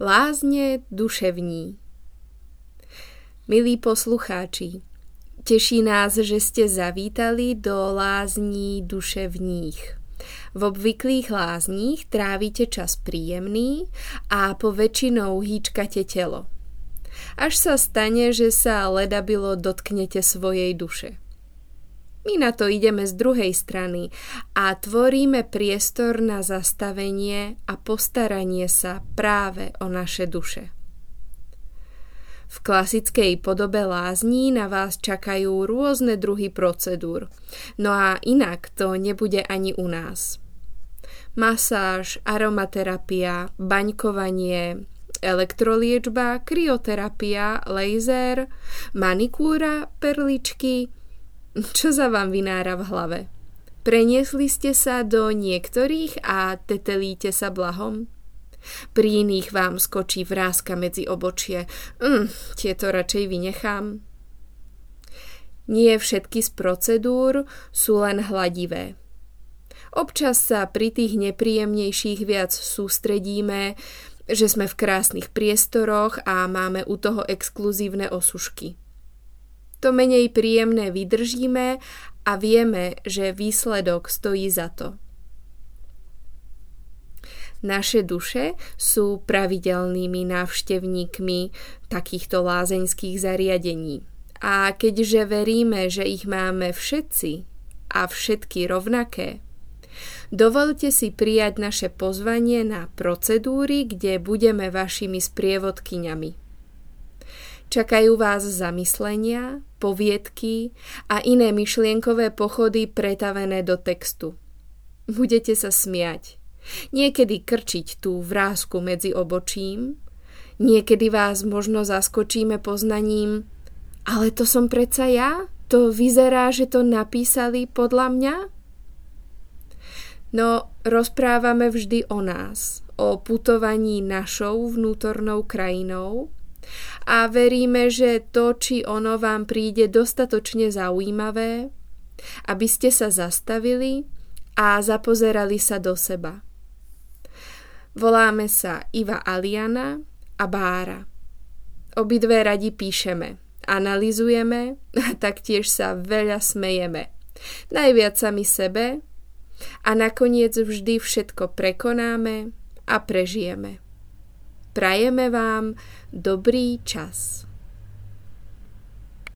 Lázne duševní Milí poslucháči, teší nás, že ste zavítali do lázní duševních. V obvyklých lázních trávite čas príjemný a po väčšinou hýčkate telo. Až sa stane, že sa ledabilo dotknete svojej duše. My na to ideme z druhej strany a tvoríme priestor na zastavenie a postaranie sa práve o naše duše. V klasickej podobe lázní na vás čakajú rôzne druhy procedúr, no a inak to nebude ani u nás. Masáž, aromaterapia, baňkovanie, elektroliečba, krioterapia, laser, manikúra, perličky – čo za vám vynára v hlave? Preniesli ste sa do niektorých a tetelíte sa blahom? Pri iných vám skočí vrázka medzi obočie. Mm, tieto radšej vynechám. Nie všetky z procedúr sú len hladivé. Občas sa pri tých nepríjemnejších viac sústredíme, že sme v krásnych priestoroch a máme u toho exkluzívne osušky to menej príjemné vydržíme a vieme, že výsledok stojí za to. Naše duše sú pravidelnými návštevníkmi takýchto lázeňských zariadení. A keďže veríme, že ich máme všetci a všetky rovnaké, dovolte si prijať naše pozvanie na procedúry, kde budeme vašimi sprievodkyňami. Čakajú vás zamyslenia, poviedky a iné myšlienkové pochody pretavené do textu. Budete sa smiať, niekedy krčiť tú vrázku medzi obočím, niekedy vás možno zaskočíme poznaním ale to som predsa ja? To vyzerá, že to napísali podľa mňa? No, rozprávame vždy o nás, o putovaní našou vnútornou krajinou, a veríme, že to, či ono vám príde dostatočne zaujímavé, aby ste sa zastavili a zapozerali sa do seba. Voláme sa Iva Aliana a Bára. Obidve radi píšeme, analizujeme a taktiež sa veľa smejeme. Najviac sami sebe a nakoniec vždy všetko prekonáme a prežijeme. Prajeme vám dobrý čas.